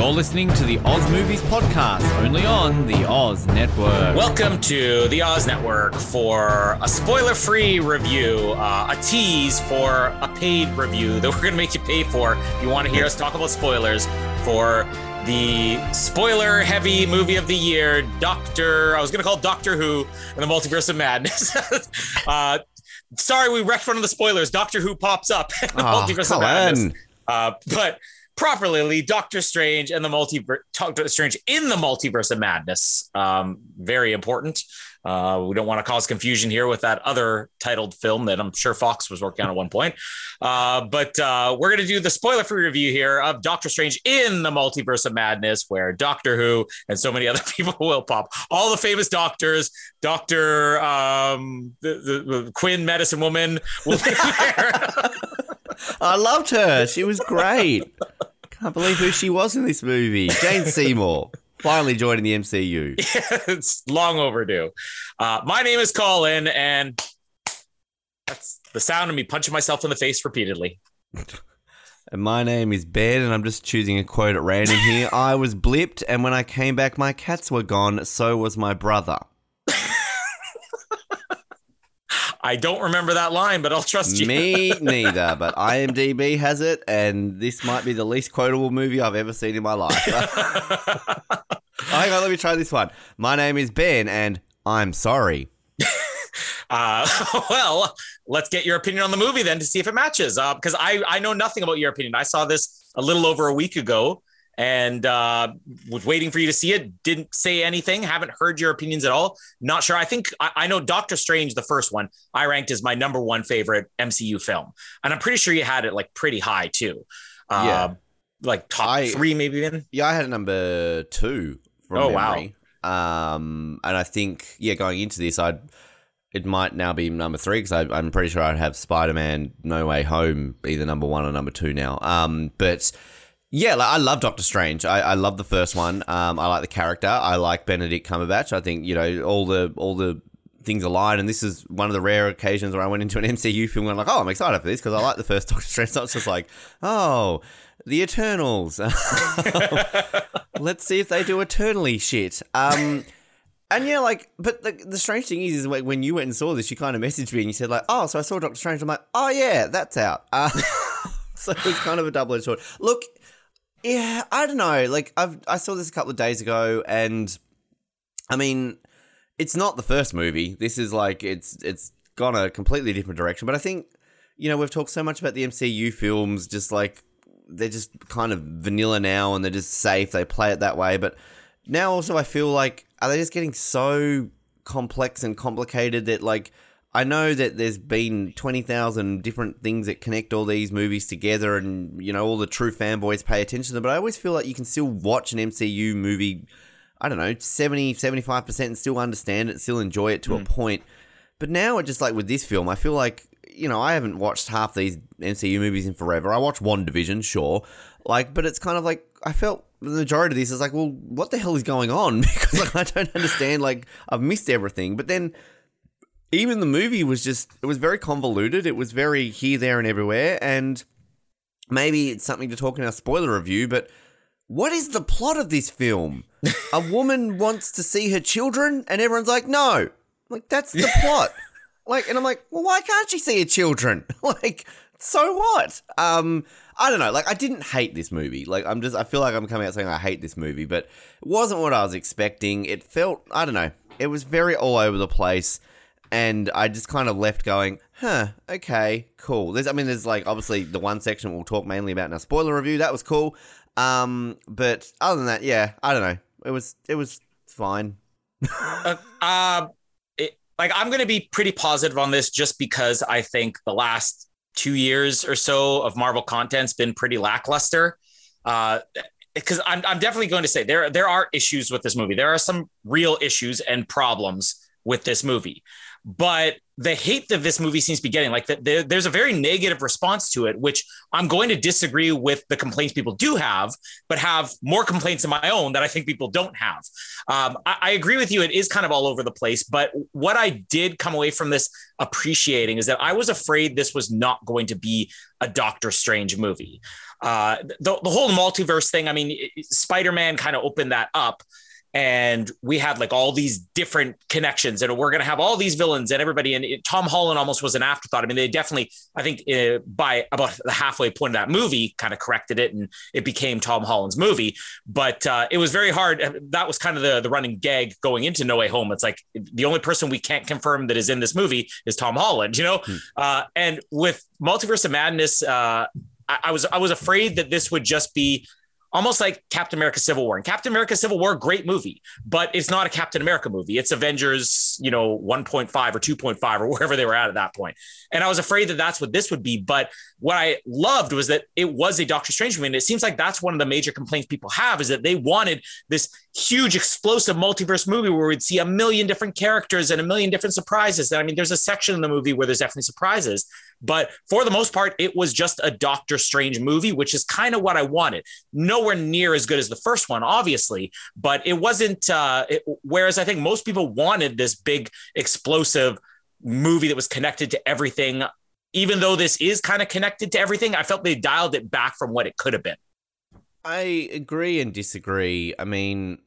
You're listening to the Oz Movies Podcast, only on the Oz Network. Welcome to the Oz Network for a spoiler free review, uh, a tease for a paid review that we're going to make you pay for. If you want to hear us talk about spoilers for the spoiler heavy movie of the year, Doctor, I was going to call Doctor Who and the Multiverse of Madness. uh, sorry, we wrecked one of the spoilers. Doctor Who pops up in the Oh, Multiverse of Madness. on. Uh, but properly Doctor Strange and the multiverse Doctor Strange in the multiverse of madness. Um, very important. Uh, we don't want to cause confusion here with that other titled film that I'm sure Fox was working on at one point. Uh, but uh, we're going to do the spoiler free review here of Doctor Strange in the multiverse of madness, where Doctor Who and so many other people will pop. All the famous doctors, Doctor um, the, the, the Quinn, medicine woman, will be there. I loved her. She was great. Can't believe who she was in this movie. Jane Seymour. Finally joining the MCU. Yeah, it's long overdue. Uh, my name is Colin, and that's the sound of me punching myself in the face repeatedly. And my name is Ben, and I'm just choosing a quote at random here. I was blipped, and when I came back, my cats were gone. So was my brother. I don't remember that line, but I'll trust you. Me neither, but IMDb has it, and this might be the least quotable movie I've ever seen in my life. hang on, let me try this one. My name is Ben, and I'm sorry. Uh, well, let's get your opinion on the movie then to see if it matches. Uh, because I I know nothing about your opinion. I saw this a little over a week ago and uh, was waiting for you to see it. Didn't say anything. Haven't heard your opinions at all. Not sure. I think I, I know Doctor Strange, the first one, I ranked as my number one favorite MCU film, and I'm pretty sure you had it like pretty high too. Uh, Yeah. like top I- three maybe. Even Yeah, I had a number two from Oh, wow. Um, and I think yeah, going into this, I'd it might now be number three because I'm pretty sure I'd have Spider Man No Way Home either number one or number two now. Um, but yeah, like, I love Doctor Strange. I, I love the first one. Um, I like the character. I like Benedict Cumberbatch. I think you know all the all the things align, and this is one of the rare occasions where I went into an MCU film and I'm like, oh, I'm excited for this because I like the first Doctor Strange. So It's not just like, oh, the Eternals. Let's see if they do eternally shit. Um, and yeah, like, but the, the strange thing is, is when you went and saw this, you kind of messaged me and you said like, oh, so I saw Doctor Strange. I'm like, oh yeah, that's out. Uh, so it was kind of a double edged sword. Look, yeah, I don't know. Like, I've I saw this a couple of days ago, and I mean, it's not the first movie. This is like it's it's gone a completely different direction. But I think you know we've talked so much about the MCU films, just like they're just kind of vanilla now, and they're just safe. They play it that way, but now also I feel like are they just getting so complex and complicated that like I know that there's been 20,000 different things that connect all these movies together and you know all the true fanboys pay attention to them but I always feel like you can still watch an MCU movie I don't know 70 75% and still understand it still enjoy it to a hmm. point but now it just like with this film I feel like you know I haven't watched half these MCU movies in forever I watched WandaVision sure like but it's kind of like I felt the majority of this is like, well, what the hell is going on? Because like, I don't understand. Like, I've missed everything. But then, even the movie was just, it was very convoluted. It was very here, there, and everywhere. And maybe it's something to talk in our spoiler review, but what is the plot of this film? A woman wants to see her children, and everyone's like, no. Like, that's the plot. Like, and I'm like, well, why can't she see her children? like, so what? Um, I don't know. Like, I didn't hate this movie. Like, I'm just, I feel like I'm coming out saying I hate this movie, but it wasn't what I was expecting. It felt, I don't know, it was very all over the place. And I just kind of left going, huh, okay, cool. There's, I mean, there's like obviously the one section we'll talk mainly about in our spoiler review. That was cool. Um, but other than that, yeah, I don't know. It was it was fine. uh, uh, it, like I'm to be pretty positive on this just because I think the last two years or so of Marvel content's been pretty lackluster. Uh, because I'm, I'm definitely going to say there there are issues with this movie. There are some real issues and problems with this movie but the hate that this movie seems to be getting, like that, there's a very negative response to it, which I'm going to disagree with the complaints people do have, but have more complaints of my own that I think people don't have. Um, I, I agree with you; it is kind of all over the place. But what I did come away from this appreciating is that I was afraid this was not going to be a Doctor Strange movie. Uh, the, the whole multiverse thing. I mean, Spider Man kind of opened that up and we had like all these different connections and we're going to have all these villains and everybody and it, tom holland almost was an afterthought. I mean they definitely i think uh, by about the halfway point of that movie kind of corrected it and it became tom holland's movie. But uh, it was very hard that was kind of the, the running gag going into no way home. It's like the only person we can't confirm that is in this movie is tom holland you know? Hmm. uh, and with multiverse of madness uh, I was I was afraid that this would just be almost like Captain America Civil War. And Captain America Civil War, great movie, but it's not a Captain America movie. It's Avengers, you know, 1.5 or 2.5 or wherever they were at at that point. And I was afraid that that's what this would be. But what I loved was that it was a Doctor Strange movie. And it seems like that's one of the major complaints people have is that they wanted this huge explosive multiverse movie where we'd see a million different characters and a million different surprises. And I mean, there's a section in the movie where there's definitely surprises. But for the most part, it was just a Doctor Strange movie, which is kind of what I wanted. Nowhere near as good as the first one, obviously, but it wasn't. Uh, it, whereas I think most people wanted this big, explosive movie that was connected to everything. Even though this is kind of connected to everything, I felt they dialed it back from what it could have been. I agree and disagree. I mean,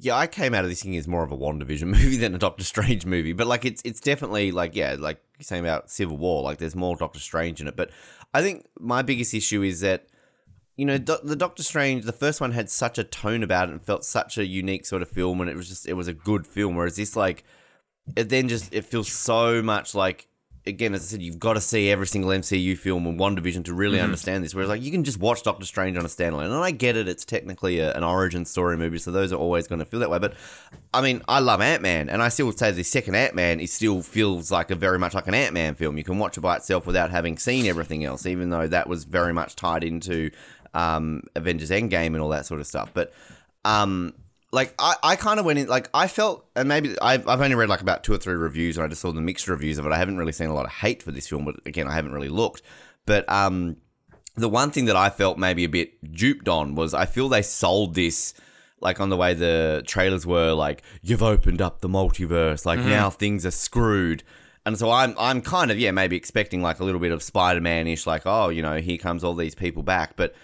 yeah, I came out of this thing as more of a WandaVision movie than a Doctor Strange movie, but like it's it's definitely like yeah, like you're saying about Civil War, like there's more Doctor Strange in it. But I think my biggest issue is that you know Do- the Doctor Strange, the first one had such a tone about it and felt such a unique sort of film, and it was just it was a good film. Whereas this like it then just it feels so much like again, as I said, you've got to see every single MCU film WandaVision to really mm-hmm. understand this. Whereas, like, you can just watch Doctor Strange on a standalone, and I get it; it's technically a, an origin story movie, so those are always going to feel that way. But I mean, I love Ant Man, and I still would say the second Ant Man it still feels like a very much like an Ant Man film. You can watch it by itself without having seen everything else, even though that was very much tied into um, Avengers Endgame and all that sort of stuff. But um, like I, I kind of went in like I felt and maybe I've, I've only read like about two or three reviews and I just saw the mixed reviews of it. I haven't really seen a lot of hate for this film, but again I haven't really looked. But um, the one thing that I felt maybe a bit duped on was I feel they sold this like on the way the trailers were like you've opened up the multiverse like mm-hmm. now things are screwed. And so I'm I'm kind of yeah maybe expecting like a little bit of Spider Man ish like oh you know here comes all these people back but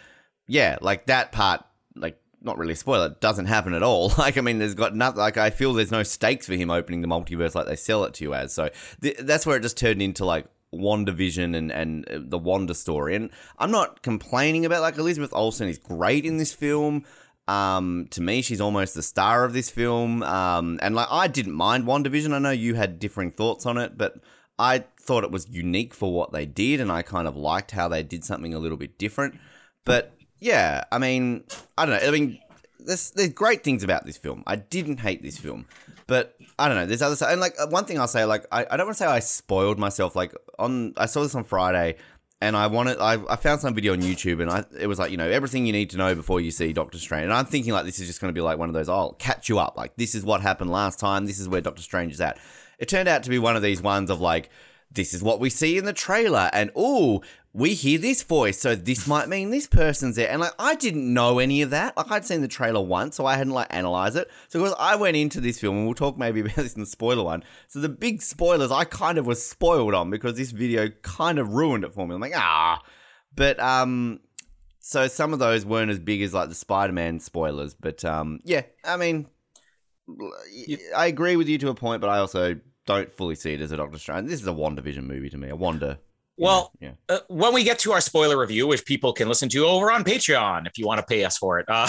yeah like that part like not really spoil it, doesn't happen at all. Like, I mean, there's got nothing, like, I feel there's no stakes for him opening the multiverse like they sell it to you as. So th- that's where it just turned into like WandaVision and, and uh, the Wanda story. And I'm not complaining about, like, Elizabeth Olsen is great in this film. Um, to me, she's almost the star of this film. Um, and like, I didn't mind WandaVision. I know you had differing thoughts on it, but I thought it was unique for what they did, and I kind of liked how they did something a little bit different. But yeah, I mean, I don't know. I mean, there's, there's great things about this film. I didn't hate this film, but I don't know. There's other stuff. And like one thing I'll say, like I, I don't want to say I spoiled myself. Like on, I saw this on Friday, and I wanted, I, I found some video on YouTube, and I, it was like you know everything you need to know before you see Doctor Strange. And I'm thinking like this is just going to be like one of those. Oh, I'll catch you up. Like this is what happened last time. This is where Doctor Strange is at. It turned out to be one of these ones of like this is what we see in the trailer and oh we hear this voice so this might mean this person's there and like i didn't know any of that like i'd seen the trailer once so i hadn't like analyzed it so because i went into this film and we'll talk maybe about this in the spoiler one so the big spoilers i kind of was spoiled on because this video kind of ruined it for me i'm like ah but um so some of those weren't as big as like the spider-man spoilers but um yeah i mean I agree with you to a point, but I also don't fully see it as a Doctor Strange. This is a WandaVision movie to me. A Wanda. Well, yeah. uh, when we get to our spoiler review, which people can listen to over on Patreon if you want to pay us for it, uh,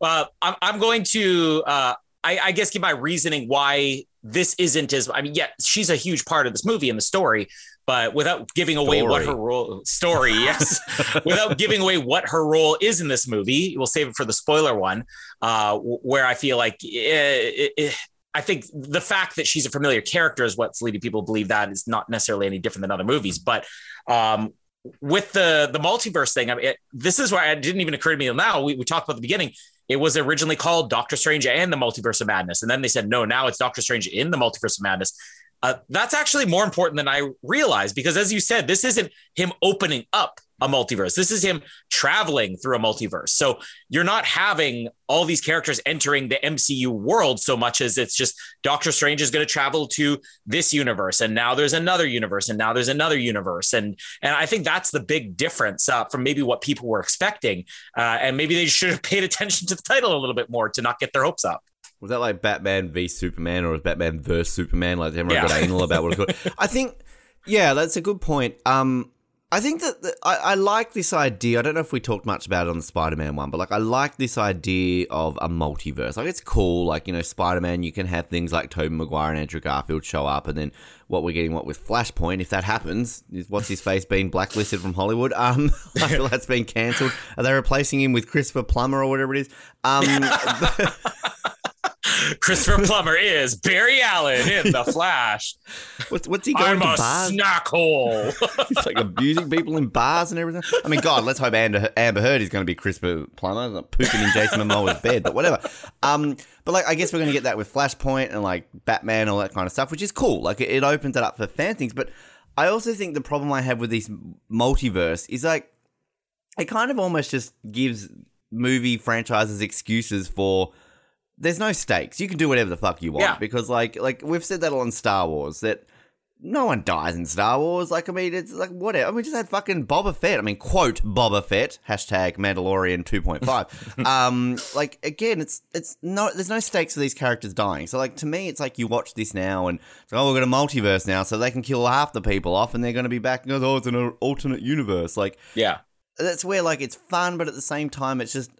uh, I'm, I'm, going to. Uh, I, I guess give my reasoning why this isn't as I mean, yeah, she's a huge part of this movie and the story, but without giving away what her role story, yes, without giving away what her role is in this movie, we'll save it for the spoiler one, uh, where I feel like it, it, it, I think the fact that she's a familiar character is what's leading people to believe that is not necessarily any different than other movies, but um, with the the multiverse thing, I mean, it, this is why it didn't even occur to me until now. We, we talked about the beginning. It was originally called Doctor Strange and the Multiverse of Madness, and then they said no. Now it's Doctor Strange in the Multiverse of Madness. Uh, that's actually more important than I realized because, as you said, this isn't him opening up a multiverse. This is him traveling through a multiverse. So you're not having all these characters entering the MCU world so much as it's just Doctor Strange is going to travel to this universe, and now there's another universe, and now there's another universe, and and I think that's the big difference uh, from maybe what people were expecting, uh, and maybe they should have paid attention to the title a little bit more to not get their hopes up. Was that like Batman v Superman or was Batman vs Superman? Like everyone yeah. got anal about what it's called. I think, yeah, that's a good point. Um, I think that the, I, I like this idea. I don't know if we talked much about it on the Spider-Man one, but like I like this idea of a multiverse. Like it's cool. Like you know, Spider-Man, you can have things like Tobey Maguire and Andrew Garfield show up, and then what we're getting, what with Flashpoint, if that happens, is what's his face being blacklisted from Hollywood? Um, I feel that's been cancelled. Are they replacing him with Christopher Plummer or whatever it is? Um. Christopher Plummer is Barry Allen in The Flash. What's, what's he going I'm to a bars? snack hole. He's like abusing people in bars and everything. I mean, God, let's hope Amber, Amber Heard is going to be Christopher Plummer, like pooping in Jason Momoa's bed, but whatever. Um, but like, I guess we're going to get that with Flashpoint and like Batman, all that kind of stuff, which is cool. Like, it, it opens it up for fan things. But I also think the problem I have with this multiverse is like, it kind of almost just gives movie franchises excuses for there's no stakes. You can do whatever the fuck you want Yeah. because like like we've said that on Star Wars that no one dies in Star Wars. Like I mean, it's like whatever. I mean, we just had fucking Boba Fett. I mean, quote Boba Fett hashtag Mandalorian two point five. um, like again, it's it's no there's no stakes for these characters dying. So like to me, it's like you watch this now and it's like, oh, we're gonna multiverse now, so they can kill half the people off and they're gonna be back and goes, oh, it's an alternate universe. Like yeah. that's where like it's fun, but at the same time, it's just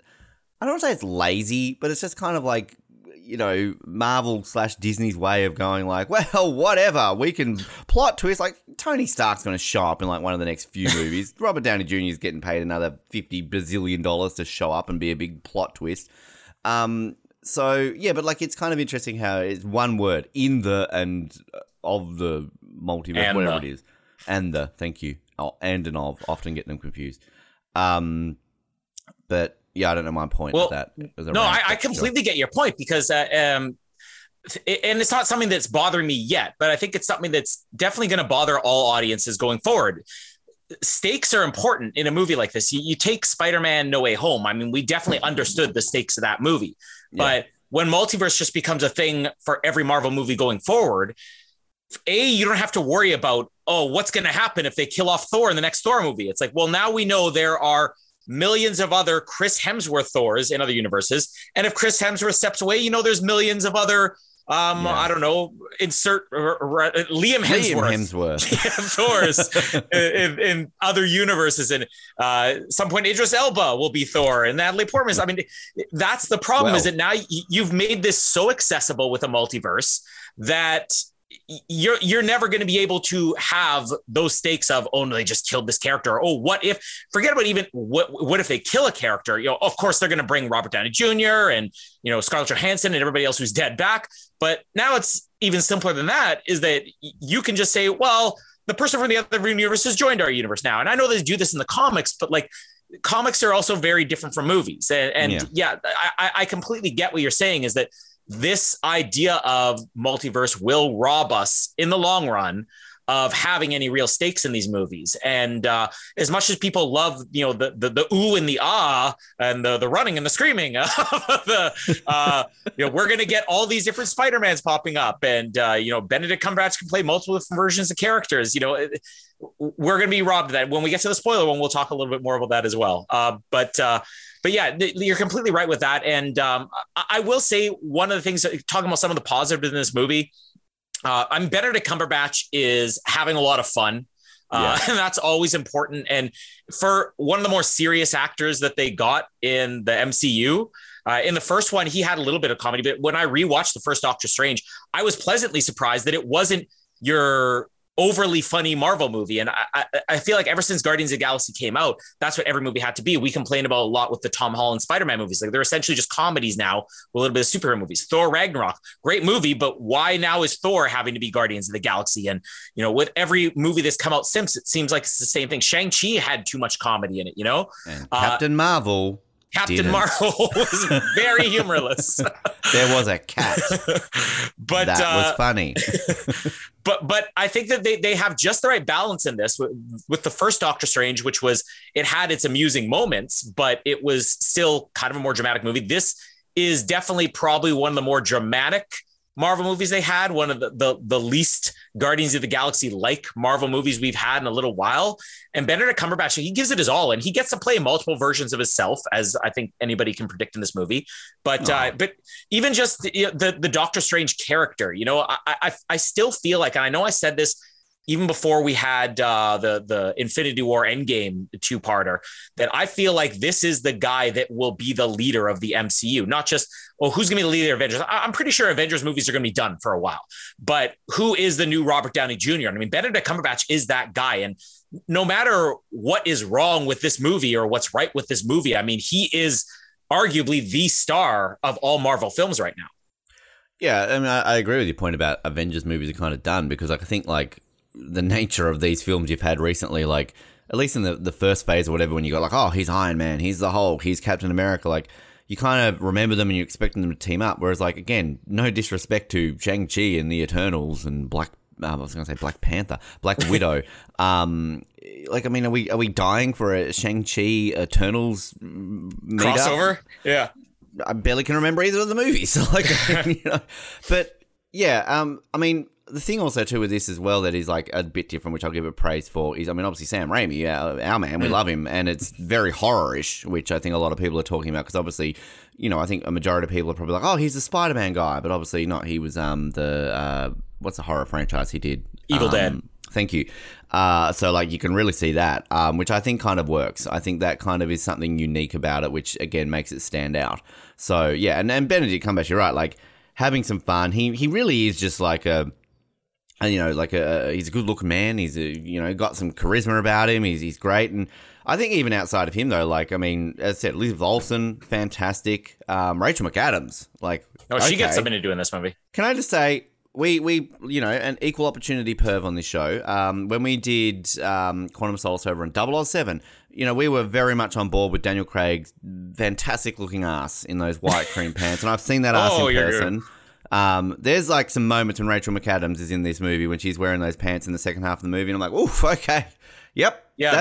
I don't want to say it's lazy, but it's just kind of like you know Marvel slash Disney's way of going like, well, whatever, we can plot twist. Like Tony Stark's going to show up in like one of the next few movies. Robert Downey Jr. is getting paid another fifty bazillion dollars to show up and be a big plot twist. Um, so yeah, but like it's kind of interesting how it's one word in the and uh, of the multiverse, And whatever the. it is, and the. Thank you. Oh, and and of often get them confused. Um, but yeah, I don't know my point Well, that. It was a No, I, I but sure. completely get your point because, uh, um, th- and it's not something that's bothering me yet, but I think it's something that's definitely going to bother all audiences going forward. Stakes are important in a movie like this. You, you take Spider-Man: No Way Home. I mean, we definitely understood the stakes of that movie, Yeah. but when multiverse just becomes a thing for every Marvel movie going forward, a you don't have to worry about oh what's going to happen if they kill off Thor in the next Thor movie. It's like well now we know there are millions of other Chris Hemsworth Thors in other universes, and if Chris Hemsworth steps away, you know there's millions of other um Yeah. I don't know insert r- r- Liam Liam Hemsworth. Hemsworth. Thors in, in other universes, and uh, some point Idris Elba will be Thor, and Natalie Portman. I mean, that's the problem. is that now you've made this so accessible with a multiverse that you're you're never going to be able to have those stakes of oh no they just killed this character oh what if forget about even what what if they kill a character you know of course they're going to bring Robert Downey Jr. and you know Scarlett Johansson and everybody else who's dead back but now it's even simpler than that is that you can just say well the person from the other universe has joined our universe now and I know they do this in the comics but like comics are also very different from movies and, and Yeah. yeah, I- I completely get what you're saying is that this idea of multiverse will rob us in the long run of having any real stakes in these movies. And uh, as much as people love, you know, the the, the ooh and the ah and the the running and the screaming, the uh, you know, we're gonna get all these different Spider Mans popping up, and uh, you know, Benedict Cumberbatch can play multiple versions of characters. You know, it- we're gonna be robbed of that. When we get to the spoiler one, we'll talk a little bit more about that as well. Uh, but uh, but yeah, you're completely right with that. And um, I, will say one of the things that, talking about some of the positives in this movie, uh, I'm Benedict Cumberbatch is having a lot of fun. Uh, and that's always important. And for one of the more serious actors that they got in the MCU, Uh, in the first one, he had a little bit of comedy, but when I rewatched the first Doctor Strange, I was pleasantly surprised that it wasn't your overly funny Marvel movie. And I, I, I, feel like ever since Guardians of the Galaxy came out, that's what every movie had to be. We complain about a lot with the Tom Holland Spider-Man movies. Like they're essentially just comedies now with a little bit of superhero movies. Thor Ragnarok, great movie, but why now is Thor having to be Guardians of the Galaxy? And you know, with every movie that's come out since, it seems like it's the same thing. Shang-Chi had too much comedy in it, you know? And Captain uh, Marvel Captain Didn't. Marvel was very humorless. there was a cat, but that uh, was funny. but but I think that they they have just the right balance in this with, with the first Doctor Strange, which was it had its amusing moments, but it was still kind of a more dramatic movie. This is definitely probably one of the more dramatic Marvel movies they had, one of the, the, the least Guardians of the Galaxy like Marvel movies we've had in a little while. And Benedict Cumberbatch, he gives it his all, and he gets to play multiple versions of himself, as I think anybody can predict in this movie. But oh. uh, but even just the, the, the Doctor Strange character, you know, I, I I still feel like, and I know I said this even before we had uh, the the Infinity War Endgame two parter, that I feel like this is the guy that will be the leader of the MCU. Not just well, who's going to be the leader of Avengers? I'm pretty sure Avengers movies are going to be done for a while, but who is the new Robert Downey Jr.? I mean, Benedict Cumberbatch is that guy, and no matter what is wrong with this movie or what's right with this movie, I mean, he is arguably the star of all Marvel films right now. Yeah, I mean, I, I agree with your point about Avengers movies are kind of done because, like, I think like the nature of these films you've had recently, like at least in the, the first phase or whatever, when you got like, oh, he's Iron Man, he's the Hulk, he's Captain America, like you kind of remember them and you're expecting them to team up. Whereas, like again, no disrespect to Shang Chi and the Eternals and Black. Um, I was going to say Black Panther, Black Widow. um, like, I mean, are we are we dying for a Shang Chi Eternals crossover? Yeah, I barely can remember either of the movies. like, you know, but yeah, um, I mean, the thing also too with this as well that is like a bit different, which I'll give it praise for, is I mean obviously Sam Raimi, our, our man, we mm. love him, and it's very horror-ish, which I think a lot of people are talking about because obviously, you know, I think a majority of people are probably like, oh, he's the Spider-Man guy, but obviously not. He was um the uh, what's the horror franchise he did? Evil um, Dead. Thank you. Uh, so like you can really see that, um, which I think kind of works. I think that kind of is something unique about it, which again makes it stand out. So yeah, and, and Benedict Cumberbatch, you're right, like having some fun. He he really is just like a you know, like a he's a good looking man. He's a, you know got some charisma about him. He's he's great, and I think even outside of him though, like I mean, as I said, Elizabeth Olsen, fantastic. Um, Rachel McAdams, like oh, she okay. gets something to do in this movie. Can I just say? We, we you know an equal opportunity perv on this show. Um, when we did um, Quantum Solace over in 007, you know we were very much on board with Daniel Craig's fantastic looking ass in those white cream pants, and I've seen that ass oh, in person. You're, um, there's like some moments when Rachel McAdams is in this movie when she's wearing those pants in the second half of the movie, and I'm like, oof, okay, yep, yeah,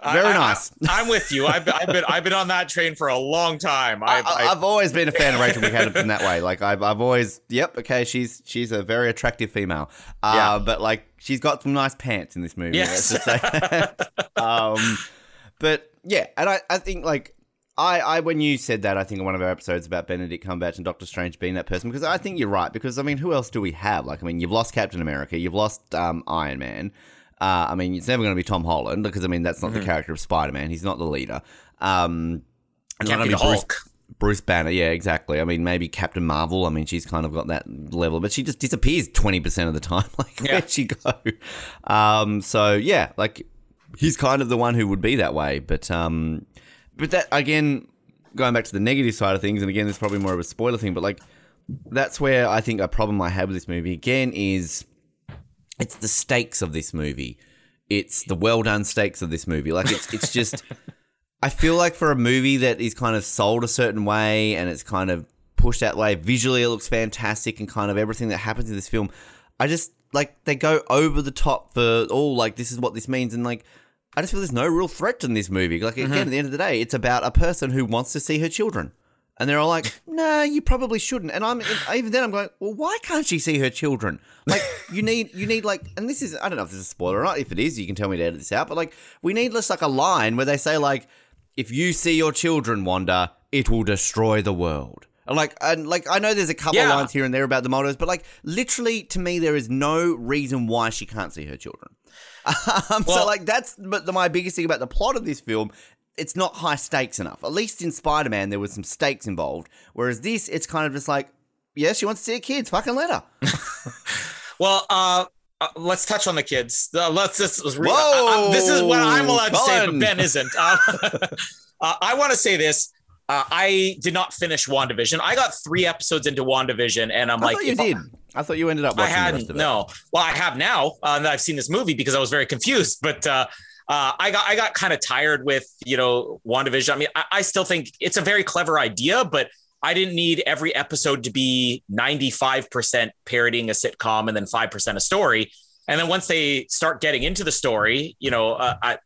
uh, very I, nice. I, am with you. I've, I've, been I've been on that train for a long time. I've, I, have always been a fan of Rachel McAdams in that way. Like I've I've always yep okay she's she's a very attractive female. Uh, yeah. but like she's got some nice pants in this movie. Yes. um, but yeah, and I I think like I, I, when you said that, I think in one of our episodes about Benedict Cumberbatch and Doctor Strange being that person, because I think you're right. Because I mean, who else do we have? Like, I mean, you've lost Captain America, you've lost um, Iron Man. Uh, I mean, it's never going to be Tom Holland because I mean, that's not mm-hmm. the character of Spider Man. He's not the leader. Um, and Can't be Bruce, Hulk. Bruce Banner, yeah, exactly. I mean, maybe Captain Marvel. I mean, she's kind of got that level, but she just disappears twenty percent of the time. Like, yeah. where'd she go? Um, so yeah, like he's kind of the one who would be that way, but um but that again, going back to the negative side of things, and again, it's probably more of a spoiler thing, but like that's where I think a problem I have with this movie again is it's the stakes of this movie. It's the well done stakes of this movie. Like it's it's just I feel like for a movie that is kind of sold a certain way and it's kind of pushed that way, visually it looks fantastic and kind of everything that happens in this film. I just like they go over the top for all like this is what this means and like I just feel there's no real threat in this movie. Like again, mm-hmm. at the end of the day, it's about a person who wants to see her children, and they're all like, "Nah, you probably shouldn't." And I'm even then, I'm going, "Well, why can't she see her children? Like, you need, you need like, and this is, I don't know if this is a spoiler or not. If it is, you can tell me to edit this out. But like, we need just like a line where they say like, "If you see your children Wanda, it will destroy the world." And like, and like, I know there's a couple yeah. lines here and there about the mottos, but like, literally, to me, there is no reason why she can't see her children. Um, well, so like that's but the, my biggest thing about the plot of this film it's not high stakes enough. At least in Spider Man, there was some stakes involved. Whereas this, it's kind of just like, yeah, she wants to see her kids. Fucking let her. Well, uh, uh, let's touch on the kids. Uh, let's just. Whoa, Whoa, this is what I'm allowed to say, but Ben isn't. Uh, uh, I want to say this. Uh, I did not finish WandaVision. I got three episodes into WandaVision, and I'm I like, you if I- did. I thought you ended up I watching the rest hadn't. of it. No. Well, I have now uh, that I've seen this movie because I was very confused. But uh, uh, I got I got kind of tired with you know WandaVision. I mean, I, I still think it's a very clever idea, but I didn't need every episode to be 95% parodying a sitcom and then 5% a story. And then once they start getting into the story, you know, uh, I,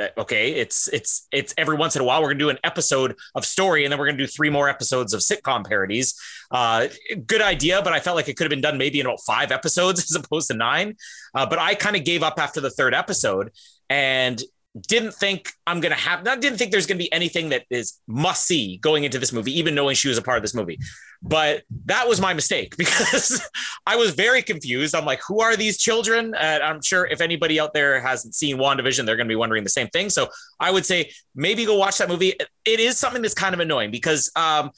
uh, okay, it's it's it's every once in a while we're gonna do an episode of story, and then we're gonna do three more episodes of sitcom parodies. Uh, good idea, but I felt like it could have been done maybe in about five episodes as opposed to nine. Uh, but I kind of gave up after the third episode and didn't think I'm gonna have. I didn't think there's gonna be anything that is must see going into this movie, even knowing she was a part of this movie. But that was my mistake because I was very confused. I'm like, who are these children? And I'm sure if anybody out there hasn't seen WandaVision, they're going to be wondering the same thing. So I would say maybe go watch that movie. It is something that's kind of annoying because um,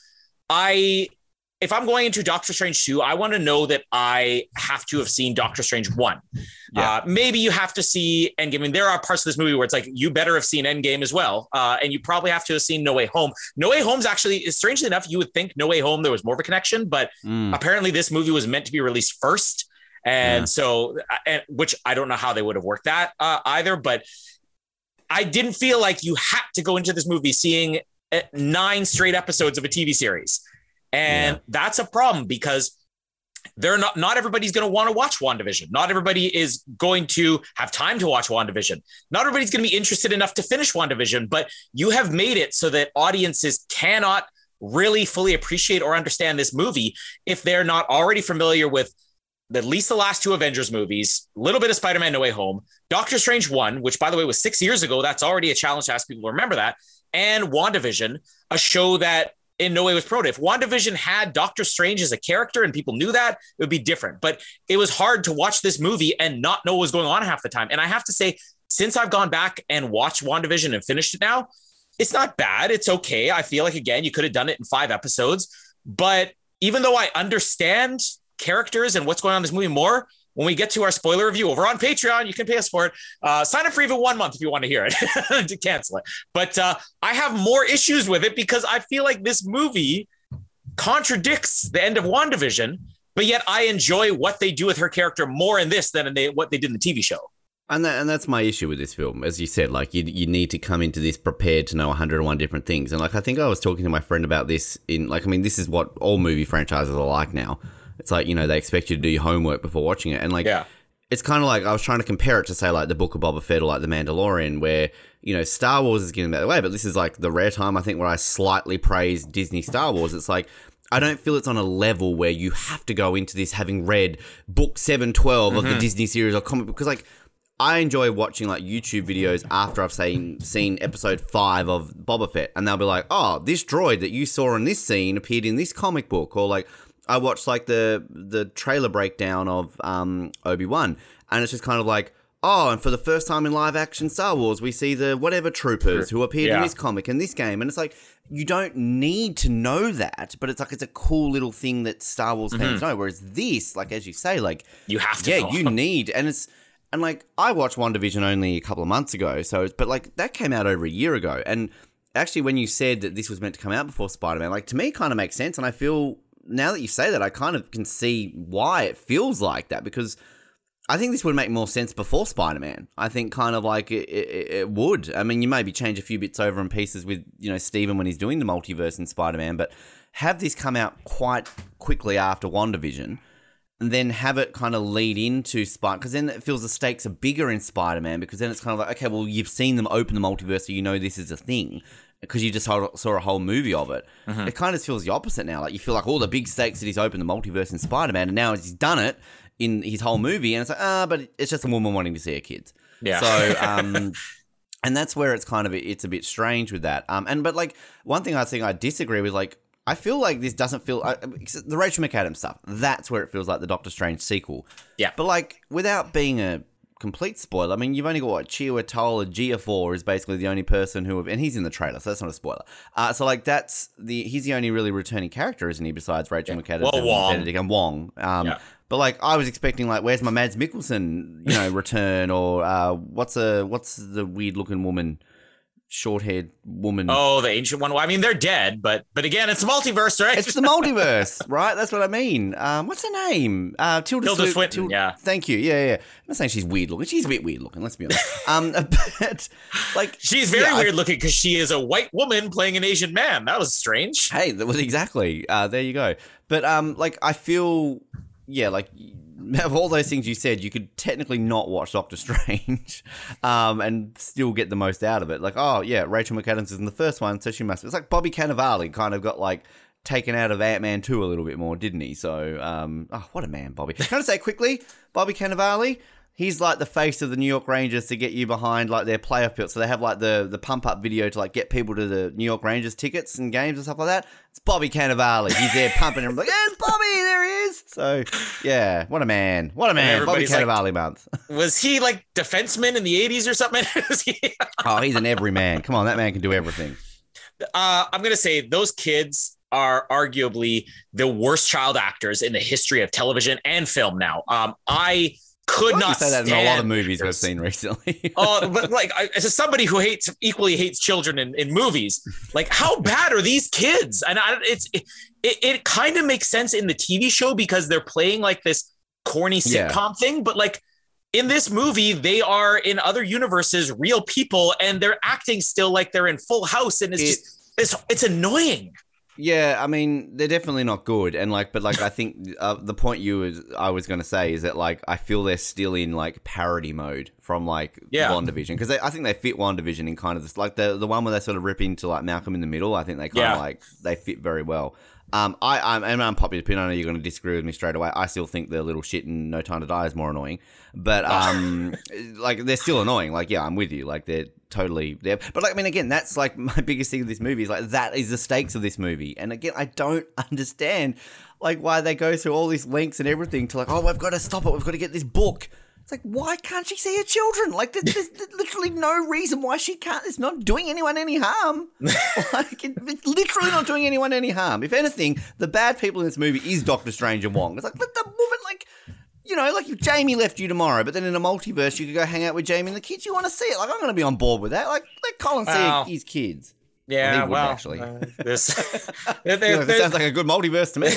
I, if I'm going into Doctor Strange 2, I want to know that I have to have seen Doctor Strange 1. Yeah. Uh, maybe you have to see Endgame. I mean, there are parts of this movie where it's like, you better have seen Endgame as well. Uh, and you probably have to have seen No Way Home. No Way Home's actually, strangely enough, you would think No Way Home, there was more of a connection, but Mm. apparently this movie was meant to be released first and Yeah. so and, which i don't know how they would have worked that uh, either but i didn't feel like you had to go into this movie seeing uh, nine straight episodes of a tv series and Yeah. that's a problem because they're not not everybody's going to want to watch WandaVision. Not everybody is going to have time to watch WandaVision. Not everybody's going to be interested enough to finish WandaVision, but you have made it so that audiences cannot really fully appreciate or understand this movie if they're not already familiar with at least the last two Avengers movies, a little bit of Spider-Man No Way Home, Doctor Strange 1, which by the way was 6 years ago. That's already a challenge to ask people to remember that, and WandaVision, a show that in no way was promoted. If WandaVision had Doctor Strange as a character and people knew that, it would be different. But it was hard to watch this movie and not know what was going on half the time. And I have to say, since I've gone back and watched WandaVision and finished it now, it's not bad. It's okay. I feel like, again, you could have done it in five episodes. But even though I understand characters and what's going on in this movie more, when we get to our spoiler review over on Patreon, you can pay us for it. Uh, sign up for even one month if you want to hear it to cancel it. But uh, I have more issues with it because I feel like this movie contradicts the end of WandaVision, but yet I enjoy what they do with her character more in this than in the, what they did in the TV show. And that, and that's my issue with this film, as you said. Like you, you need to come into this prepared to know 101 different things. And like I think I was talking to my friend about this. In like I mean, this is what all movie franchises are like now. It's like you know they expect you to do your homework before watching it, and like Yeah. it's kind of like I was trying to compare it to say like the Book of Boba Fett or like the Mandalorian, where you know Star Wars is getting that way, but this is like the rare time I think where I slightly praise Disney Star Wars. It's like I don't feel it's on a level where you have to go into this having read book seven twelve of the mm-hmm. Disney series or comic because like I enjoy watching like YouTube videos after I've seen seen episode five of Boba Fett, and they'll be like, "Oh, this droid that you saw in this scene appeared in this comic book," or like I watched like the the trailer breakdown of um, Obi Wan, and it's just kind of like, "Oh, and for the first time in live action Star Wars, we see the whatever troopers who appeared in this comic and this game," and it's like you don't need to know that, but it's like it's a cool little thing that Star Wars fans know. Whereas this, like as you say, like You have to. yeah, know. you need, and it's and like I watched WandaVision only a couple of months ago, so it's, but like that came out over a year ago, and actually when you said that this was meant to come out before Spider Man, like to me, kind of makes sense, and I feel now that you say that, I kind of can see why it feels like that because. I think this would make more sense before Spider Man. I think kind of like it, it, it would. I mean, you maybe change a few bits over and pieces with you know Stephen when he's doing the multiverse in Spider Man, but have this come out quite quickly after WandaVision and then have it kind of lead into Spider because then it feels the stakes are bigger in Spider Man because then it's kind of like okay, well you've seen them open the multiverse, so you know this is a thing because you just saw, a whole movie of it. It kind of feels the opposite now. Like you feel like all the big stakes that he's opened the multiverse in Spider Man, and now he's done it in his whole movie, and it's like ah, but it's just a woman wanting to see her kids. Yeah. So um. And that's where it's kind of it's a bit strange with that. Um, and but like one thing I think I disagree with, like I feel like this doesn't feel I, the Rachel McAdams stuff. That's where it feels like the Doctor Strange sequel. Yeah. But like without being a complete spoiler. I mean, you've only got what Chiwetel Ejiofor is basically the only person who, have, and he's in the trailer, so that's not a spoiler. Uh, so like that's the he's the only really returning character, isn't he? Besides Rachel Yeah. McAdams Well, and Wong. Benedict and Wong. Um, Yeah. But like I was expecting, like, where's my Mads Mikkelsen, you know, return, or uh, what's a what's the weird looking woman, short haired woman? Oh, the ancient one. Well, I mean, they're dead, but but again, it's the multiverse, right? It's the multiverse, right? That's what I mean. Um, what's her name? Uh, Tilda, Tilda Swi- Swinton, Til- yeah. Thank you. Yeah, yeah. I'm not saying she's weird looking. She's a bit weird looking. Let's be honest. um, but like She's very yeah, I- weird looking because she is a white woman playing an Asian man. That was strange. Hey, that was exactly. Uh, there you go. But um, like I feel, yeah, like of all those things you said, you could technically not watch Doctor Strange, um, and still get the most out of it. Like, oh yeah, Rachel McAdams is in the first one, so she must. It's like Bobby Cannavale kind of got like taken out of Ant Man two a little bit more, didn't he? So, um, oh, what a man, Bobby. Can I say quickly, Bobby Cannavale? He's like the face of the New York Rangers to get you behind like their playoff build. So they have like the the pump up video to like get people to the New York Rangers tickets and games and stuff like that. It's Bobby Cannavale. He's there pumping him like, it's Bobby, there he is. So yeah, what a man. What a man. Bobby everybody's like- Cannavale month. Was he like defenseman in the 80s or something? Oh, he's an every man. Come on, that man can do everything. uh, I'm gonna say those kids are arguably the worst child actors in the history of television and film. Now, um, I could I not say that in a lot of movies we've seen recently. Oh, but like, I, as somebody who hates equally hates children in, in movies, like, how bad are these kids? And I, it's it, it, it kind of makes sense in the TV show because they're playing like this corny Yeah. sitcom thing, but like in this movie, they are in other universes real people, and they're acting still like they're in Full House, and it's It- just it's it's annoying. Yeah, I mean they're definitely not good, and like, but like I think uh, the point you was I was going to say is that like I feel they're still in like parody mode from like Yeah. WandaVision because I think they fit WandaVision in kind of this like the the one where they sort of rip into like Malcolm in the Middle. I think they kind Yeah. of like they fit very well. Um, I I'm an unpopular opinion. I know you're going to disagree with me straight away. I still think the little shit in No Time to Die is more annoying, but um, like they're still annoying. Like yeah, I'm with you. Like they're totally there. But like I mean, again, that's like my biggest thing of this movie is like that is the stakes of this movie. And again, I don't understand like why they go through all these links and everything to like, oh, we've got to stop it. We've got to get this book. It's like, why can't she see her children? Like, there's, there's, literally no reason why she can't. It's not doing anyone any harm. like, it, it's literally not doing anyone any harm. If anything, the bad people in this movie is Doctor Strange and Wong. It's like, let the woman, like, you know, like if Jamie left you tomorrow, but then in a multiverse you could go hang out with Jamie and the kids, you want to see it. Like, I'm going to be on board with that. Like, let Colin Wow. see his kids. Yeah, wouldn't, well, actually. uh, this You know, sounds like a good multiverse to me.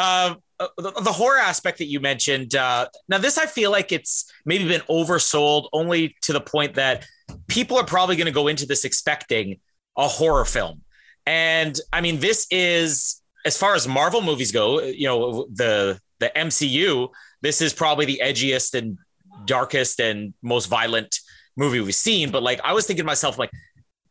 um, uh, the, the horror aspect that you mentioned. Uh, now, this I feel like it's maybe been oversold only to the point that people are probably going to go into this expecting a horror film. And I mean, this is as far as Marvel movies go. You know, the the MCU. This is probably the edgiest and darkest and most violent movie we've seen. But like, I was thinking to myself, like.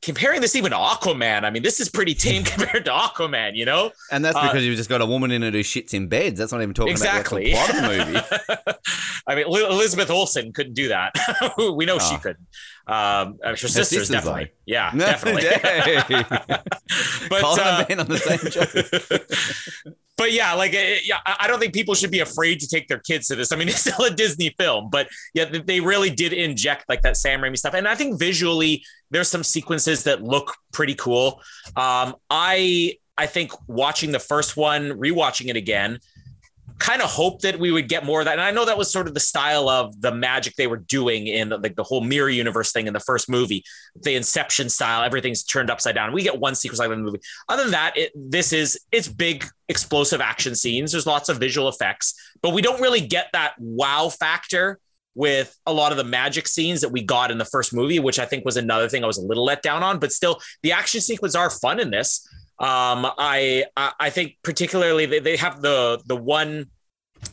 Comparing this even to Aquaman, I mean, this is pretty tame compared to Aquaman, you know? And that's Uh, because you've just got a woman in it who shits in beds. That's not even talking Exactly. about the plot of the movie. I mean, Li- Elizabeth Olsen couldn't do that. we know she Ah. couldn't. Um, her sisters, sisters, definitely. though. Yeah, No, definitely. but Colin uh, on the same joke. but yeah, like uh, yeah, I I don't think people should be afraid to take their kids to this. I mean, it's still a Disney film, but yeah, they really did inject like that Sam Raimi stuff, and I think visually there's some sequences that look pretty cool. Um, I I think watching the first one, rewatching it again, kind of hoped that we would get more of that. And I know that was sort of the style of the magic they were doing in like the whole mirror universe thing in the first movie, the Inception style. Everything's turned upside down. We get one sequence like in the movie. Other than that, it, this is it's big explosive action scenes. There's lots of visual effects, but we don't really get that wow factor with a lot of the magic scenes that we got in the first movie, which I think was another thing I was a little let down on. But still, the action sequences are fun in this. Um, I, I I think particularly they, they have the the one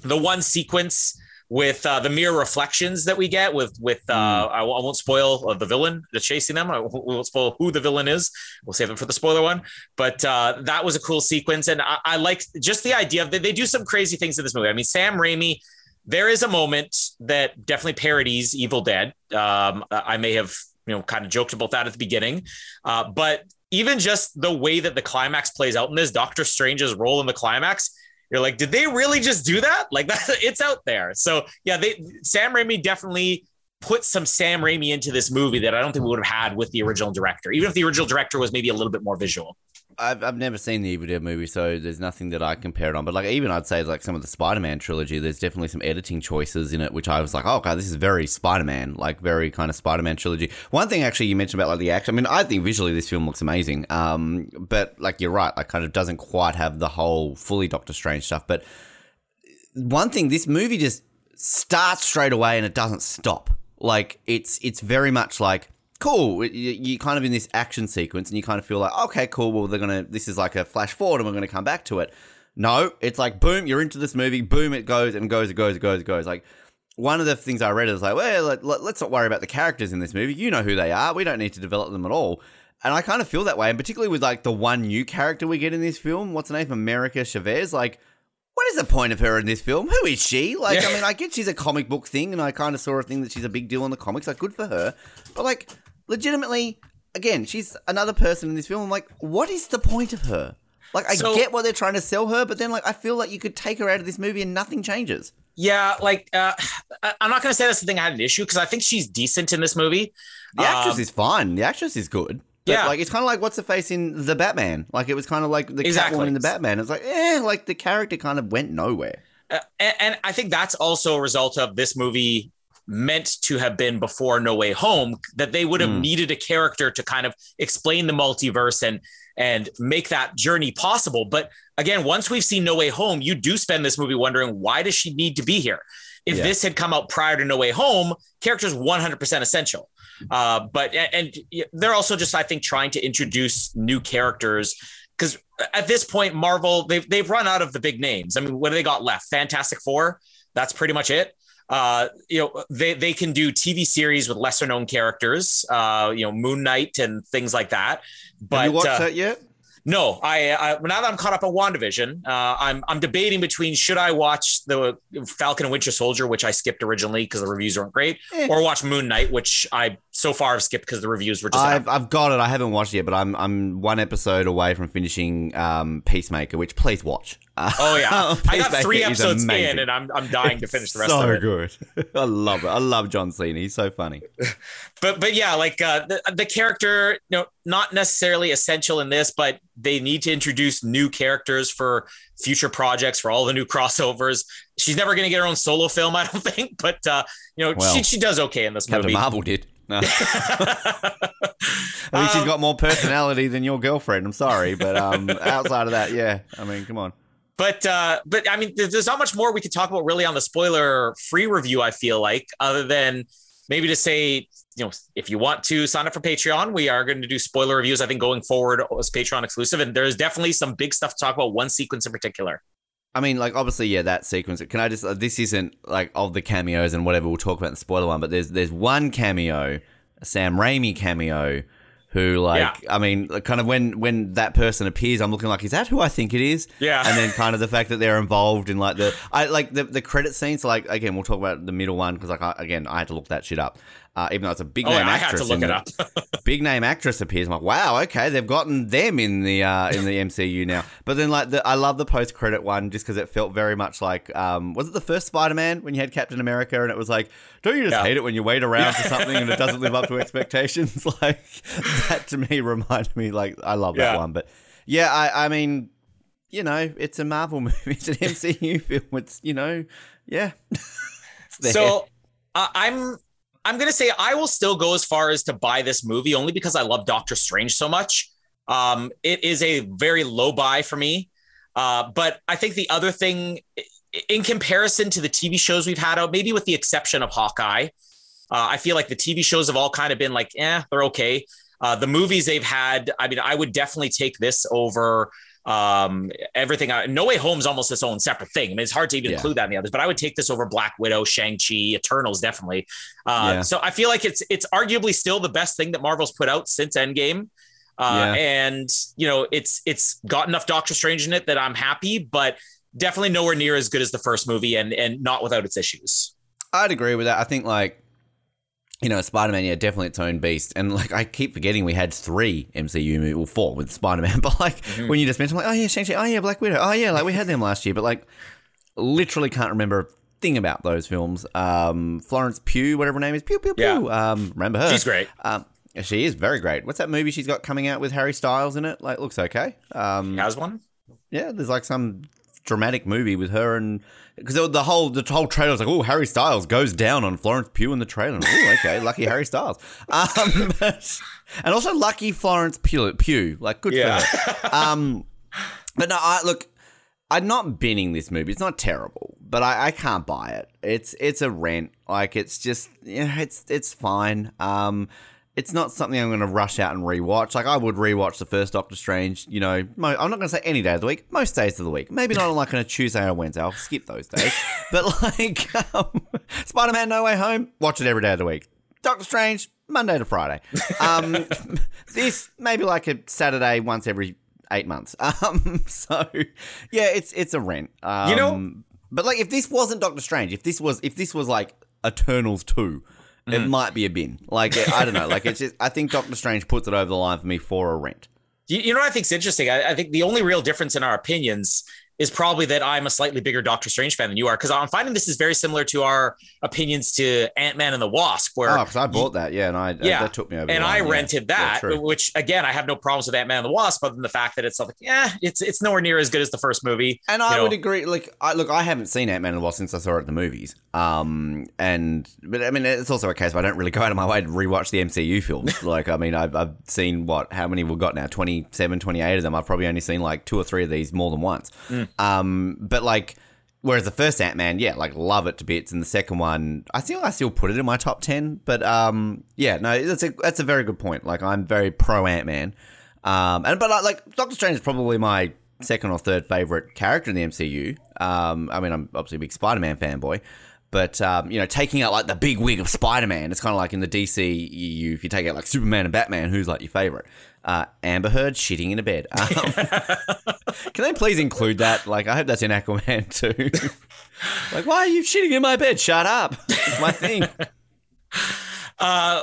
the one sequence with uh, the mirror reflections that we get with with uh, I, won't- I won't spoil uh, the villain that's chasing them. I won't, won't spoil who the villain is. We'll save it for the spoiler one. But uh, that was a cool sequence, and I, I like just the idea of that they do some crazy things in this movie. I mean, Sam Raimi. There is a moment that definitely parodies Evil Dead. Um, I may have you know kind of joked about that at the beginning, uh, but even just the way that the climax plays out in this, Doctor Strange's role in the climax you're like, did they really just do that? Like that, it's out there. So yeah, they Sam Raimi definitely put some Sam Raimi into this movie that I don't think we would have had with the original director, even if the original director was maybe a little bit more visual. I've, I've never seen the Evil Dead movie, so there's nothing that I compare it on. But like even I'd say like some of the Spider-Man trilogy, there's definitely some editing choices in it, which I was like, oh god, this is very Spider-Man, like very kind of Spider-Man trilogy. One thing actually you mentioned about like the action. I mean, I think visually this film looks amazing. Um, but like you're right, like kind of doesn't quite have the whole fully Doctor Strange stuff. But one thing, this movie just starts straight away and it doesn't stop. Like it's it's very much like cool. You're kind of in this action sequence, and you kind of feel like, okay, cool. Well, they're gonna. This is like a flash forward, and we're gonna come back to it. No, it's like boom, you're into this movie. Boom, it goes and goes, it goes, it goes, it goes. Like one of the things I read is like, well, let, let's not worry about the characters in this movie. You know who they are. We don't need to develop them at all. And I kind of feel that way, and particularly with like the one new character we get in this film. What's her name? America Chavez. Like, what is the point of her in this film? Who is she? Like, yeah. I mean, I get she's a comic book thing, and I kind of saw a thing that she's a big deal in the comics. Like, good for her. But like, legitimately, again, she's another person in this film. I'm like, what is the point of her? Like, I so, get what they're trying to sell her, but then, like, I feel like you could take her out of this movie and nothing changes. Yeah, like, uh, I'm not going to say that's the thing I had an issue because I think she's decent in this movie. The actress um, is fine. The actress is good. But, yeah, like it's kind of like what's the face in the Batman. Like it was kind of like the exactly. Catwoman in the Batman. It's like, eh, like the character kind of went nowhere. Uh, and, and, I think that's also a result of this movie meant to have been before No Way Home, that they would have mm. needed a character to kind of explain the multiverse and and make that journey possible. But again, once we've seen No Way Home, you do spend this movie wondering why does she need to be here? If yeah. this had come out prior to No Way Home, characters 100% essential. Uh, but and they're also just I think trying to introduce new characters because at this point Marvel they've they've run out of the big names. I mean, what do they got left? Fantastic Four. That's pretty much it uh, you know, they, they can do TV series with lesser known characters, uh, you know, Moon Knight and things like that. But Have you watched uh, that yet? No, I, I, now that I'm caught up on WandaVision, uh, I'm I'm debating between should I watch the Falcon and Winter Soldier, which I skipped originally because the reviews weren't great, eh. or watch Moon Knight, which I so far have skipped because the reviews were just. I've, I've got it. I haven't watched it yet, but I'm I'm one episode away from finishing um, Peacemaker, which please watch. Oh yeah, I got three episodes in, and I'm I'm dying to finish the rest so of it. So good. I love it. I love John Cena. He's so funny. but but yeah, like uh, the the character, you know, not necessarily essential in this, but they need to introduce new characters for future projects for all the new crossovers. She's never going to get her own solo film, I don't think, but uh, you know, well, she she does okay in this Captain movie. Marvel did. No. At least she's got more personality than your girlfriend. I'm sorry, but um, outside of that, yeah. I mean, come on. But uh, but I mean, there's not much more we could talk about really on the spoiler free review. I feel like other than maybe to say, you know, if you want to sign up for Patreon, we are going to do spoiler reviews. I think going forward as Patreon exclusive, and there's definitely some big stuff to talk about. One sequence in particular. I mean, like obviously, yeah, that sequence. Can I just? Uh, this isn't like of the cameos and whatever. We'll talk about in the spoiler one, but there's there's one cameo, Sam Raimi cameo, who like yeah. I mean, kind of when when that person appears, I'm looking like, is that who I think it is? Yeah. And then kind of the fact that they're involved in like the I like the the credit scenes. Like again, we'll talk about the middle one because like I, again, I had to look that shit up uh, even though it's a big oh, name yeah, actress. I had to look it up. big name actress appears. I'm like, wow, okay, they've gotten them in the uh, in the MCU now. But then, like, the, I love the post credit one just because it felt very much like, um, was it the first Spider Man when you had Captain America and it was like, don't you just yeah. hate it when you wait around for something and it doesn't live up to expectations? like that to me reminded me, like, I love that one. But yeah, I, I mean, you know, it's a Marvel movie, it's an MCU film. It's you know, yeah. so uh, I'm I'm gonna say I will still go as far as to buy this movie only because I love Doctor Strange so much. Um, it is a very low buy for me. Uh, but I think the other thing, in comparison to the TV shows we've had out, maybe with the exception of Hawkeye, uh, I feel like the TV shows have all kind of been like, eh, they're okay. Uh, the movies they've had, I mean, I would definitely take this over um, everything. Uh, no Way Home's almost its own separate thing. I mean, it's hard to even yeah. include that in the others, but I would take this over Black Widow, Shang Chi, Eternals, definitely. Uh, yeah. So I feel like it's it's arguably still the best thing that Marvel's put out since Endgame. Uh, yeah. And you know, it's it's got enough Doctor Strange in it that I'm happy, but definitely nowhere near as good as the first movie, and and not without its issues. I'd agree with that. I think like you know, Spider Man, yeah, definitely its own beast. And like, I keep forgetting we had three MCU movies, well, four with Spider Man. But like, when you just mention, like, oh yeah, Shang Chi, oh yeah, Black Widow, oh yeah, like we had them last year. But like, literally can't remember a thing about those films. Um, Florence Pugh, whatever her name is, Pew Pew Pew. Um, remember her? She's great. Um, she is very great. What's that movie she's got coming out with Harry Styles in it? Like, looks okay. Um, He has one. yeah, there's like some dramatic movie with her and because the whole the whole trailer was like, oh, Harry Styles goes down on Florence Pugh in the trailer. Oh, okay, lucky Harry Styles. Um, but- and also lucky Florence Pugh. Pugh like good Yeah. for her. Um, but no, I look. I'm not binning this movie. It's not terrible, but I, I can't buy it. It's it's a rent. Like it's just yeah, it's it's fine. Um, it's not something I'm going to rush out and rewatch. Like I would rewatch the first Doctor Strange. You know, mo- I'm not going to say any day of the week. Most days of the week. Maybe not on like on a Tuesday or Wednesday. I'll skip those days. but like um, Spider-Man: No Way Home, watch it every day of the week. Doctor Strange, Monday to Friday. Um, this maybe like a Saturday once every eight months. Um, so yeah, it's it's a rent. Um, You know- but like if this wasn't Doctor Strange, if this was if this was like Eternals two. It mm. might be a bin. Like I don't know. Like it's just. I think Doctor Strange puts it over the line for me for a rent. You, you know what I think's interesting? I, I think the only real difference in our opinions is probably that I'm a slightly bigger Doctor Strange fan than you are because I'm finding this is very similar to our opinions to Ant Man and the Wasp, where Oh, because I bought that. Yeah, and I Yeah, that took me over. and I line, yeah. rented Yeah, that, true. which again I have no problems with Ant Man and the Wasp, other than the fact that it's like, yeah, it's it's nowhere near as good as the first movie. And I know. would agree. Like, I look, I haven't seen Ant Man and the Wasp since I saw it at the movies. Um, and but I mean, it's also a case where I don't really go out of my way to rewatch the MCU films. like, I mean, I've, I've seen what how many we've got now 27, 28 of them. I've probably only seen like two or three of these more than once. Mm. Um, but like. Whereas the first Ant Man, yeah, like love it to bits, and the second one, I still I still put it in my top ten. But um, yeah, no, that's a that's a very good point. Like I'm very pro Ant Man, um, and but uh, like Doctor Strange is probably my second or third favorite character in the MCU. Um, I mean, I'm obviously a big Spider Man fanboy, but um, you know, taking out like the big wig of Spider Man, it's kind of like in the DC EU. If you take out like Superman and Batman, who's like your favorite? Uh, Amber Heard shitting in a bed. Um, can they please include that? Like, I hope that's in Aquaman too. like, why are you shitting in my bed? Shut up. It's my thing. Uh,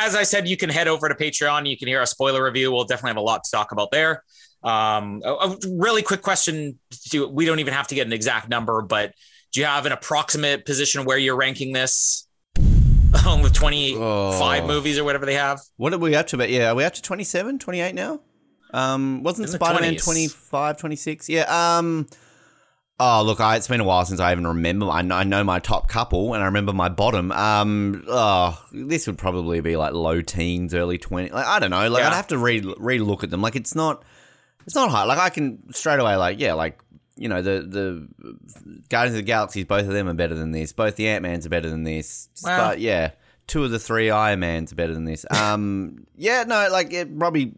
as I said, you can head over to Patreon. You can hear a spoiler review. We'll definitely have a lot to talk about there. Um, a, a really quick question. To, we don't even have to get an exact number, but do you have an approximate position where you're ranking this on the 25 Oh. movies or whatever they have? What are we up to? But yeah, are we up to 27, 28 now? Um, wasn't Spider Man 20s. 25, 26? Yeah. Um, oh, look, I, it's been a while since I even remember. I know, I know my top couple and I remember my bottom. Um, oh, this would probably be like low teens, early 20. Like, I don't know. Like, Yeah. I'd have to re re look at them. Like, it's not, it's not high. Like, I can straight away, like, yeah, like, you know, the the Guardians of the Galaxies, both of them are better than this. Both the Ant Mans are better than this. Well- but yeah, two of the three Iron Mans are better than this. Um, yeah, no, like it, probably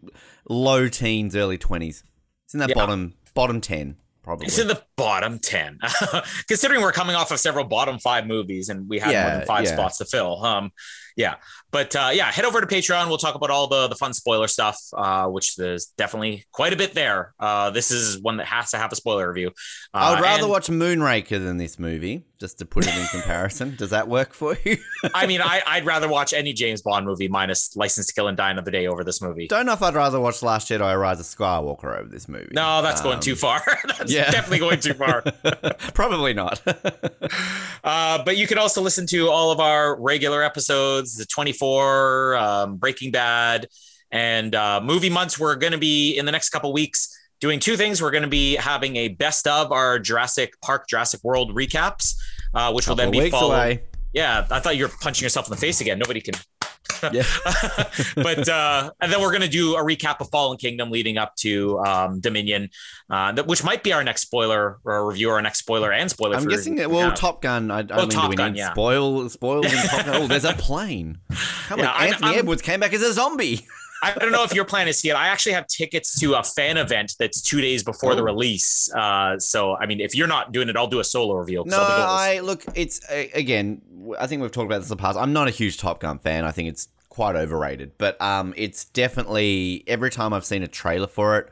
low teens, early twenties. It's in that Yeah. bottom bottom ten, probably. It's in the bottom 10. Considering we're coming off of several bottom five movies and we had more than five yeah. spots to fill. Um, yeah. But uh, yeah, head over to Patreon. We'll talk about all the, the fun spoiler stuff, uh, which there's definitely quite a bit there. Uh, this is one that has to have a spoiler review. Uh, I would rather and- watch Moonraker than this movie, just to put it in comparison. Does that work for you? I mean, I, I'd rather watch any James Bond movie minus License to Kill and Die Another Day over this movie. Don't know if I'd rather watch Last Jedi or Rise of Skywalker over this movie. No, that's going Um, too far. that's yeah. definitely going too far. Probably not. Uh, but you can also listen to all of our regular episodes, the 24, um, Breaking Bad, and uh, movie months. We're going to be in the next couple weeks doing two things. We're going to be having a best of our Jurassic Park, Jurassic World recaps, uh, which will then be followed. Yeah, I thought you were punching yourself in the face again. Nobody can. Yeah. but uh, and then we're going to do a recap of Fallen Kingdom leading up to um, Dominion, uh, that, which might be our next spoiler or review, or our next spoiler and spoiler. I'm for- guessing that. Well, yeah. Top Gun. I, I Well, mean, Top do we Gun, need yeah. spoil spoils in Top Gun? Oh, there's a plane. Come Yeah, on, Anthony I'm- Edwards came back as a zombie. I don't know if your plan is to see it. I actually have tickets to a fan event that's two days before the Oh. release. Uh, so, I mean, if you're not doing it, I'll do a solo reveal. No, I'll be going- I look. It's again. I think we've talked about this in the past. I'm not a huge Top Gun fan. I think it's quite overrated. But um, it's definitely every time I've seen a trailer for it,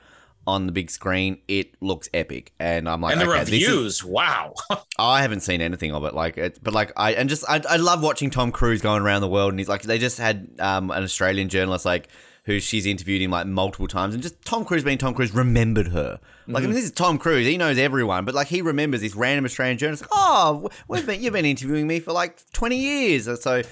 on the big screen, it looks epic, and I'm like, and the okay, this is- reviews, wow. I haven't seen anything of it, like, it, but like I and just I, I love watching Tom Cruise going around the world, and he's like they just had um, an Australian journalist like who she's interviewed him like multiple times, and just Tom Cruise being Tom Cruise remembered her. Like I mean, this is Tom Cruise, he knows everyone, but like he remembers this random Australian journalist. Like, oh, we've been you've been interviewing me for like twenty years, and so.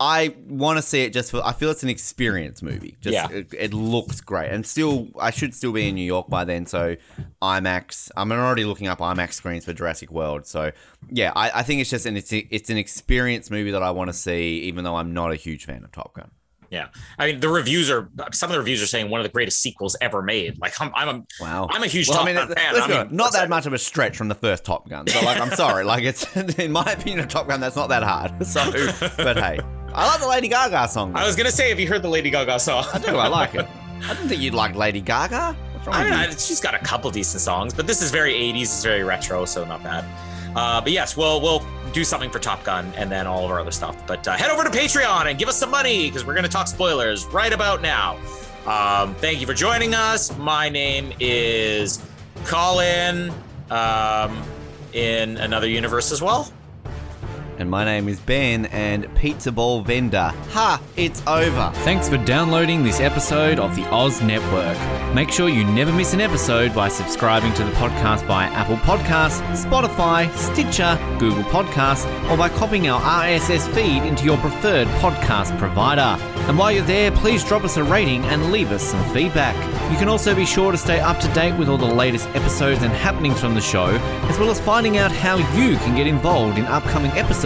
I want to see it just for. I feel it's an experience movie. Just, Yeah. it, it looks great, and still, I should still be in New York by then. So, IMAX. I'm already looking up IMAX screens for Jurassic World. So, yeah, I, I think it's just an it's, it's an experience movie that I want to see, even though I'm not a huge fan of Top Gun. Yeah, I mean the reviews are some of the reviews are saying one of the greatest sequels ever made. Like I'm, I'm a, Wow, I'm a huge Well, Top I mean, Gun fan. I mean, not that much of a stretch from the first Top Gun. So, like, I'm sorry, like it's in my opinion, of Top Gun that's not that hard. So, but hey, I love the Lady Gaga song. I was gonna say, have you heard the Lady Gaga song? I do. I like it. I didn't think you'd like Lady Gaga. I mean, you? I, she's got a couple decent songs, but this is very 80s. It's very retro, so not bad. Uh, but yes, we'll we'll do something for Top Gun and then all of our other stuff. But uh, head over to Patreon and give us some money because we're going to talk spoilers right about now. Um, thank you for joining us. My name is Colin. Um, in another universe as well. And my name is Ben, and Pizza Ball Vendor. Ha! It's over. Thanks for downloading this episode of the Oz Network. Make sure you never miss an episode by subscribing to the podcast via Apple Podcasts, Spotify, Stitcher, Google Podcasts, or by copying our RSS feed into your preferred podcast provider. And while you're there, please drop us a rating and leave us some feedback. You can also be sure to stay up to date with all the latest episodes and happenings from the show, as well as finding out how you can get involved in upcoming episodes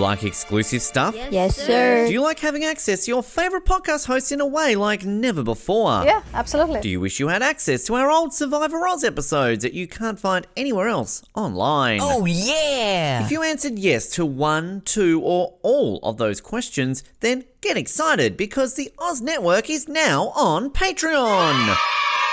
Like exclusive stuff? Yes, sir. Do you like having access to your favorite podcast hosts in a way like never before? Yeah, absolutely. Do you wish you had access to our old Survivor Oz episodes that you can't find anywhere else online? Oh, yeah! If you answered yes to one, two, or all of those questions, then get excited because the Oz Network is now on Patreon.